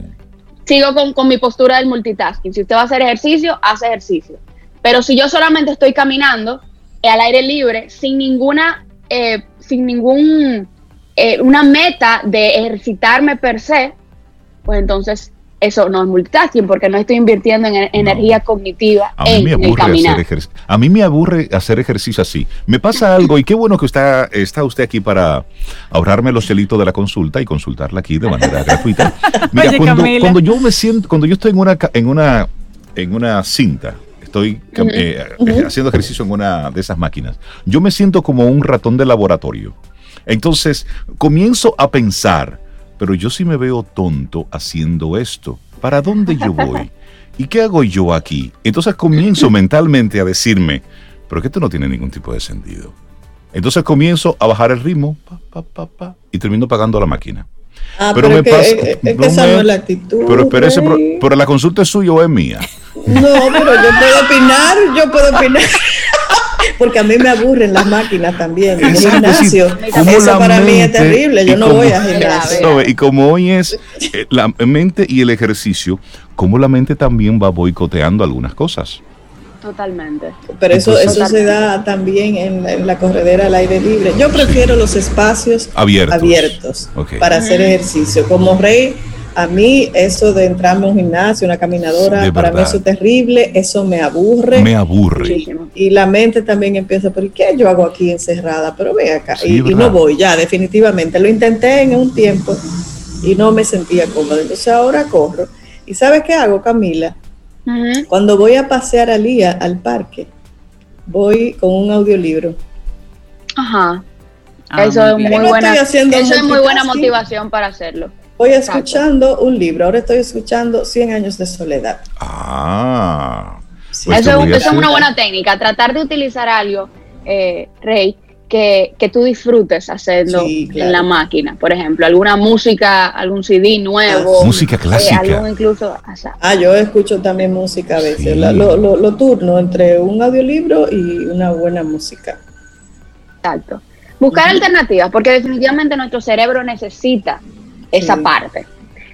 sigo con, con mi postura del multitasking. Si usted va a hacer ejercicio, hace ejercicio. Pero si yo solamente estoy caminando eh, al aire libre, sin ninguna, eh, sin ningún, eh, una meta de ejercitarme per se, pues entonces eso no es multitasking porque no estoy invirtiendo en en energía cognitiva A mí en, me el aburre hacer. A mí me aburre hacer ejercicio así. Me pasa algo y qué bueno que está, está usted aquí para ahorrarme los celitos de la consulta y consultarla aquí de manera gratuita. Mira, Oye, cuando, cuando yo me siento, cuando yo estoy en una ca- en una en una cinta, estoy eh, eh, haciendo ejercicio en una de esas máquinas, yo me siento como un ratón de laboratorio. Entonces comienzo a pensar, pero yo sí me veo tonto haciendo esto. ¿Para dónde yo voy? ¿Y qué hago yo aquí? Entonces comienzo mentalmente a decirme, pero que esto no tiene ningún tipo de sentido. Entonces comienzo a bajar el ritmo pa, pa, pa, pa, y termino pagando la máquina. Ah, Pero pero, me que, pasa- es- es que no esa me- no es la actitud. Pero espérese, pero, pero la consulta es suya o es mía. No, pero yo puedo opinar, yo puedo opinar. Porque a mí me aburren las máquinas también. El gimnasio, sí. Como eso la para mí es mente terrible. Yo no como- voy a gimnasio. No, y como hoy es eh, la mente y el ejercicio, como la mente también va boicoteando algunas cosas. Totalmente. Pero eso, Entonces- eso se da también en la, en la corredera al aire libre. Yo prefiero los espacios Abiertos. abiertos Ok. para hacer ejercicio. Como rey, a mí eso de entrarme a un gimnasio, una caminadora, De para mí eso es terrible, eso me aburre. Me aburre. Y la mente también empieza, ¿pero qué yo hago aquí encerrada? Pero ve acá. Sí, y, no voy ya, definitivamente. Lo intenté en un tiempo y no me sentía cómoda. Entonces ahora corro. ¿Y sabes qué hago, Camila? Cuando voy a pasear a Lía al parque, voy con un audiolibro. Ajá. Ah, eso es muy buena. Eso es muy buena motivación para hacerlo. Voy Exacto. escuchando un libro. Ahora estoy escuchando 100 años de soledad. Ah. Sí. Pues eso, es una buena técnica, tratar de utilizar algo, eh, Rey, que, que tú disfrutes haciendo Sí, claro. en la máquina. Por ejemplo, alguna música, algún CD nuevo. Ah, Música eh, clásica. algún incluso. o sea, Ah, yo escucho también música a veces. Sí. La- lo, lo- lo turno entre un audiolibro y una buena música. Exacto. Buscar alternativas, porque definitivamente nuestro cerebro necesita esa Sí. parte.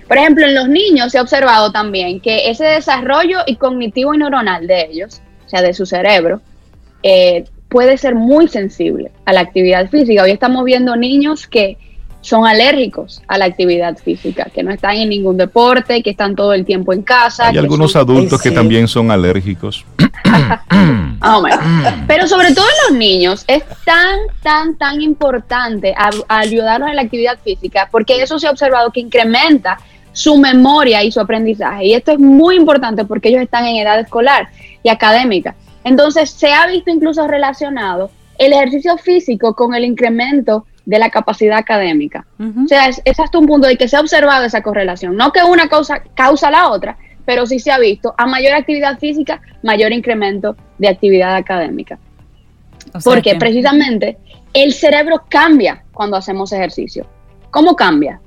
Por ejemplo, en los niños se ha observado también que ese desarrollo y cognitivo y neuronal de ellos, o sea, de su cerebro, eh, puede ser muy sensible a la actividad física. Hoy estamos viendo niños que son alérgicos a la actividad física, que no están en ningún deporte, que están todo el tiempo en casa. Hay algunos son- adultos que también son alérgicos. Pero sobre todo en los niños es tan, tan, tan importante a- a ayudarlos en la actividad física porque eso se ha observado que incrementa su memoria y su aprendizaje. Y esto es muy importante porque ellos están en edad escolar y académica. Entonces se ha visto incluso relacionado el ejercicio físico con el incremento de la capacidad académica. O sea, es, es hasta un punto de que se ha observado esa correlación. No que una causa causa la otra, pero sí se ha visto a mayor actividad física, mayor incremento de actividad académica. O sea Porque que- precisamente el cerebro cambia cuando hacemos ejercicio. ¿Cómo cambia?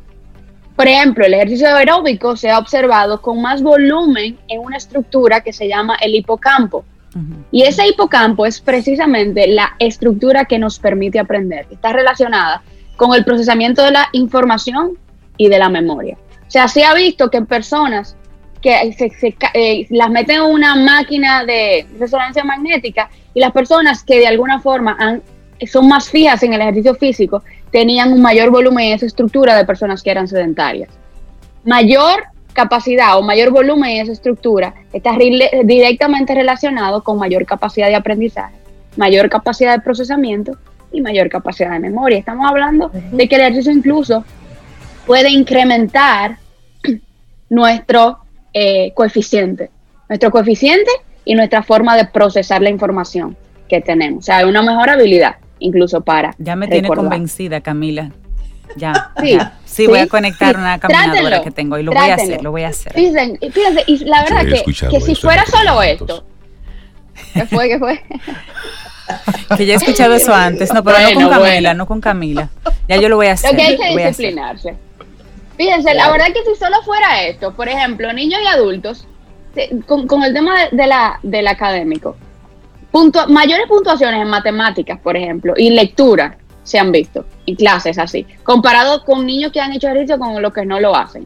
Por ejemplo, el ejercicio aeróbico se ha observado con más volumen en una estructura que se llama el hipocampo. Y ese hipocampo es precisamente la estructura que nos permite aprender. Está relacionada con el procesamiento de la información y de la memoria. O sea, se ha visto que personas que se, eh, las meten en una máquina de resonancia magnética y las personas que de alguna forma son más fijas en el ejercicio físico tenían un mayor volumen en esa estructura de personas que eran sedentarias mayor capacidad o mayor volumen en esa estructura está directamente relacionado con mayor capacidad de aprendizaje, mayor capacidad de procesamiento y mayor capacidad de memoria. Estamos hablando de que el ejercicio incluso puede incrementar nuestro eh, coeficiente, nuestro coeficiente y nuestra forma de procesar la información que tenemos. O sea, hay una mejor habilidad incluso para. Ya me tiene convencida, Camila. Ya, sí, sí, voy a conectar una caminadora que tengo y lo voy a hacer, lo voy a hacer. Fíjense, fíjense y la verdad que, que si fuera solo esto, ¿qué fue? ¿Qué fue? que ya he escuchado eso antes, no, pero no con Camila, no con Camila. Ya yo lo voy a hacer. Lo que hay que disciplinarse. Fíjense, la verdad que si solo fuera esto, por ejemplo, niños y adultos, con, el tema de, la, del académico, mayores puntuaciones en matemáticas, por ejemplo, y lectura se han visto en clases así, comparado con niños que han hecho ejercicio con los que no lo hacen.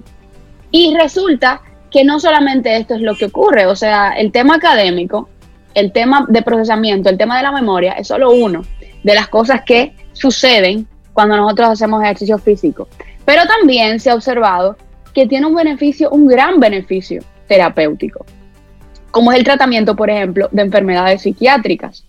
Y resulta que no solamente esto es lo que ocurre, o sea, el tema académico, el tema de procesamiento, el tema de la memoria es solo uno de las cosas que suceden cuando nosotros hacemos ejercicio físico. Pero también se ha observado que tiene un beneficio, un gran beneficio terapéutico, como es el tratamiento, por ejemplo, de enfermedades psiquiátricas,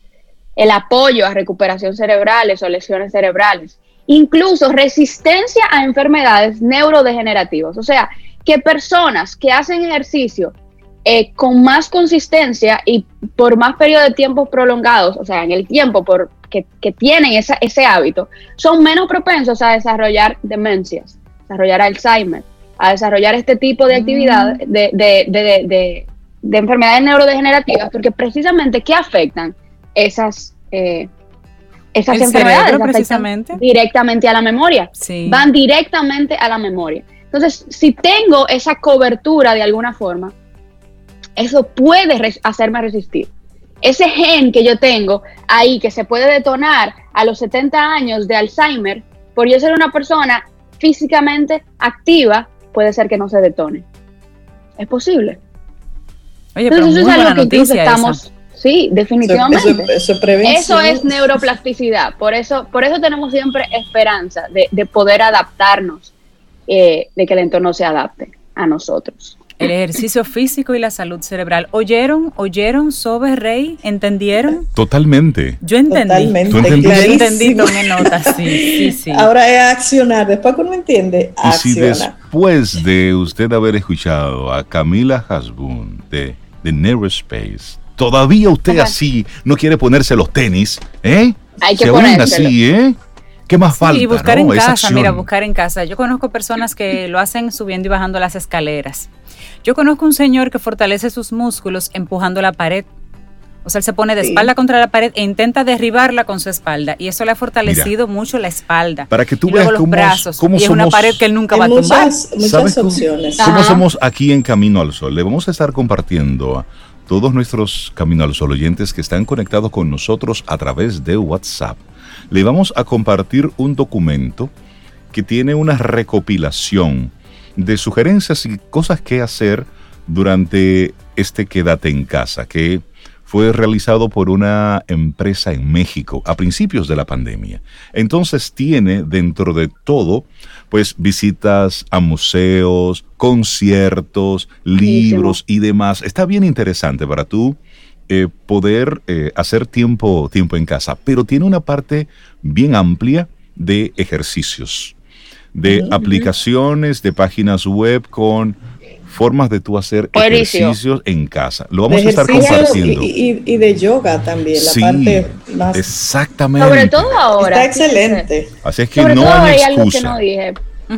el apoyo a recuperación cerebrales o lesiones cerebrales, incluso resistencia a enfermedades neurodegenerativas. O sea, que personas que hacen ejercicio eh, con más consistencia y por más periodo de tiempo prolongados, o sea, en el tiempo por, que, tienen ese hábito, son menos propensos a desarrollar demencias, desarrollar Alzheimer, a desarrollar este tipo de actividad mm. de, enfermedades neurodegenerativas, porque precisamente, ¿qué afectan esas, eh, esas enfermedades? precisamente. Directamente a la memoria. Van directamente a la memoria. Entonces, si tengo esa cobertura de alguna forma, eso puede hacerme resistir. Ese gen que yo tengo ahí, que se puede detonar a los 70 años de Alzheimer, por yo ser una persona físicamente activa, puede ser que no se detone. Es posible. Oye, pero eso es algo que estamos. Sí, definitivamente. Eso, es neuroplasticidad. Por eso, por eso tenemos siempre esperanza de, poder adaptarnos, eh, de que el entorno se adapte a nosotros el ejercicio físico y la salud cerebral. ¿Oyeron? ¿Oyeron sobre Rey? ¿Entendieron? Totalmente. Yo entendí. Totalmente. ¿Tú entendiste? Yo entendí, tomé nota, sí, sí, sí. Ahora es accionar. Después que uno entiende, accionar. Y si después de usted haber escuchado a Camila Hasbun de, de Neurospace, todavía usted así no quiere ponerse los tenis, ¿eh? Hay que Se así, ¿eh? ¿Qué más falta? Y buscar en casa, mira, buscar en casa. Yo conozco personas que lo hacen subiendo y bajando las escaleras. Yo conozco un señor que fortalece sus músculos empujando la pared. O sea, él se pone de espalda contra la pared e intenta derribarla con su espalda. Y eso le ha fortalecido mucho la espalda. Para que tú veas cómo, brazos. y es una pared que él nunca va a tumbar. Muchas opciones. ¿Cómo somos aquí en Camino al Sol? Le vamos a estar compartiendo todos nuestros Camino al Sol oyentes que están conectados con nosotros a través de WhatsApp. Le vamos a compartir un documento que tiene una recopilación de sugerencias y cosas que hacer durante este Quédate en casa, que fue realizado por una empresa en México a principios de la pandemia. Entonces tiene dentro de todo, pues visitas a museos, conciertos, libros y demás. Está bien interesante para tú eh, poder eh, hacer tiempo, tiempo en casa, pero tiene una parte bien amplia de ejercicios de aplicaciones, de páginas web con formas de tú hacer ejercicios en casa. Lo vamos a estar compartiendo. Y, de yoga también, la parte más. Exactamente. Sobre todo ahora. Está excelente. Así es que no hay, excusa.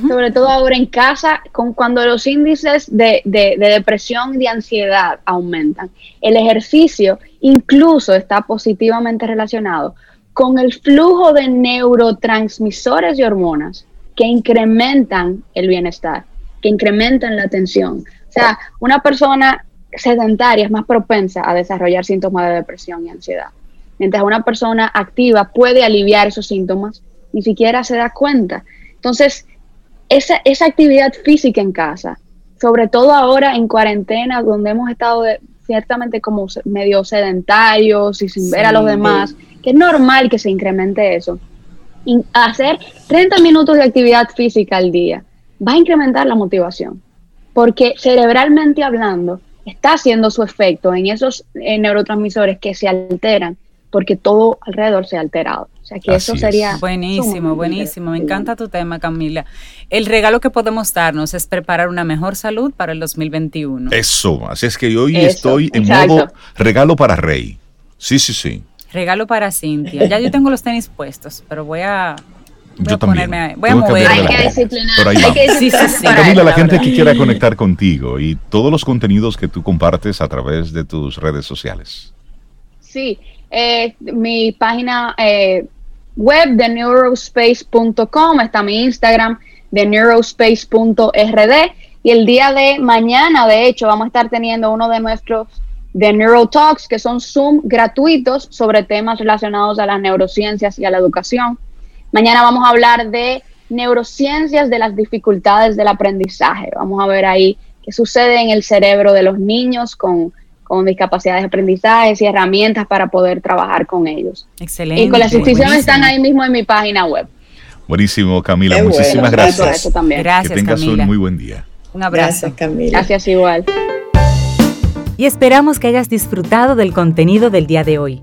Sobre todo ahora en casa, con cuando los índices de, de, de depresión y de ansiedad aumentan. El ejercicio incluso está positivamente relacionado con el flujo de neurotransmisores y hormonas que incrementan el bienestar, que incrementan la atención. O sea, una persona sedentaria es más propensa a desarrollar síntomas de depresión y ansiedad. Mientras una persona activa puede aliviar esos síntomas, ni siquiera se da cuenta. Entonces, esa, esa actividad física en casa, sobre todo ahora en cuarentena, donde hemos estado ciertamente como medio sedentarios y sin ver a los demás, que es normal que se incremente eso hacer 30 minutos de actividad física al día va a incrementar la motivación, porque cerebralmente hablando está haciendo su efecto en esos neurotransmisores que se alterran porque todo alrededor se ha alterado. O sea que eso sería... Buenísimo, buenísimo. Me encanta tu tema, Camila. El regalo que podemos darnos es preparar una mejor salud para el 2021. Eso, así es que hoy estoy en modo regalo para Rey. Sí, sí, sí. Regalo para Cintia. Ya yo tengo los tenis puestos, pero voy a yo también. Ponerme, voy a mover. Hay que disciplinar. Hay que sí, sí, sí. Camila, la gente que quiera conectar contigo y todos los contenidos que tú compartes a través de tus redes sociales. Sí, eh, mi página eh, web de neurospace.com, está mi Instagram de neurospace.rd y el día de mañana, de hecho, vamos a estar teniendo uno de nuestros de Neurotalks, que son Zoom gratuitos sobre temas relacionados a las neurociencias y a la educación. Mañana vamos a hablar de neurociencias de las dificultades del aprendizaje. Vamos a ver ahí qué sucede en el cerebro de los niños con, discapacidades de aprendizaje y herramientas para poder trabajar con ellos. Excelente. Y con las inscripciones están ahí mismo en mi página web. Buenísimo, Camila. Muchísimas gracias. Gracias, que tengas un muy buen día. Un abrazo. Camila. Gracias igual. Y esperamos que hayas disfrutado del contenido del día de hoy.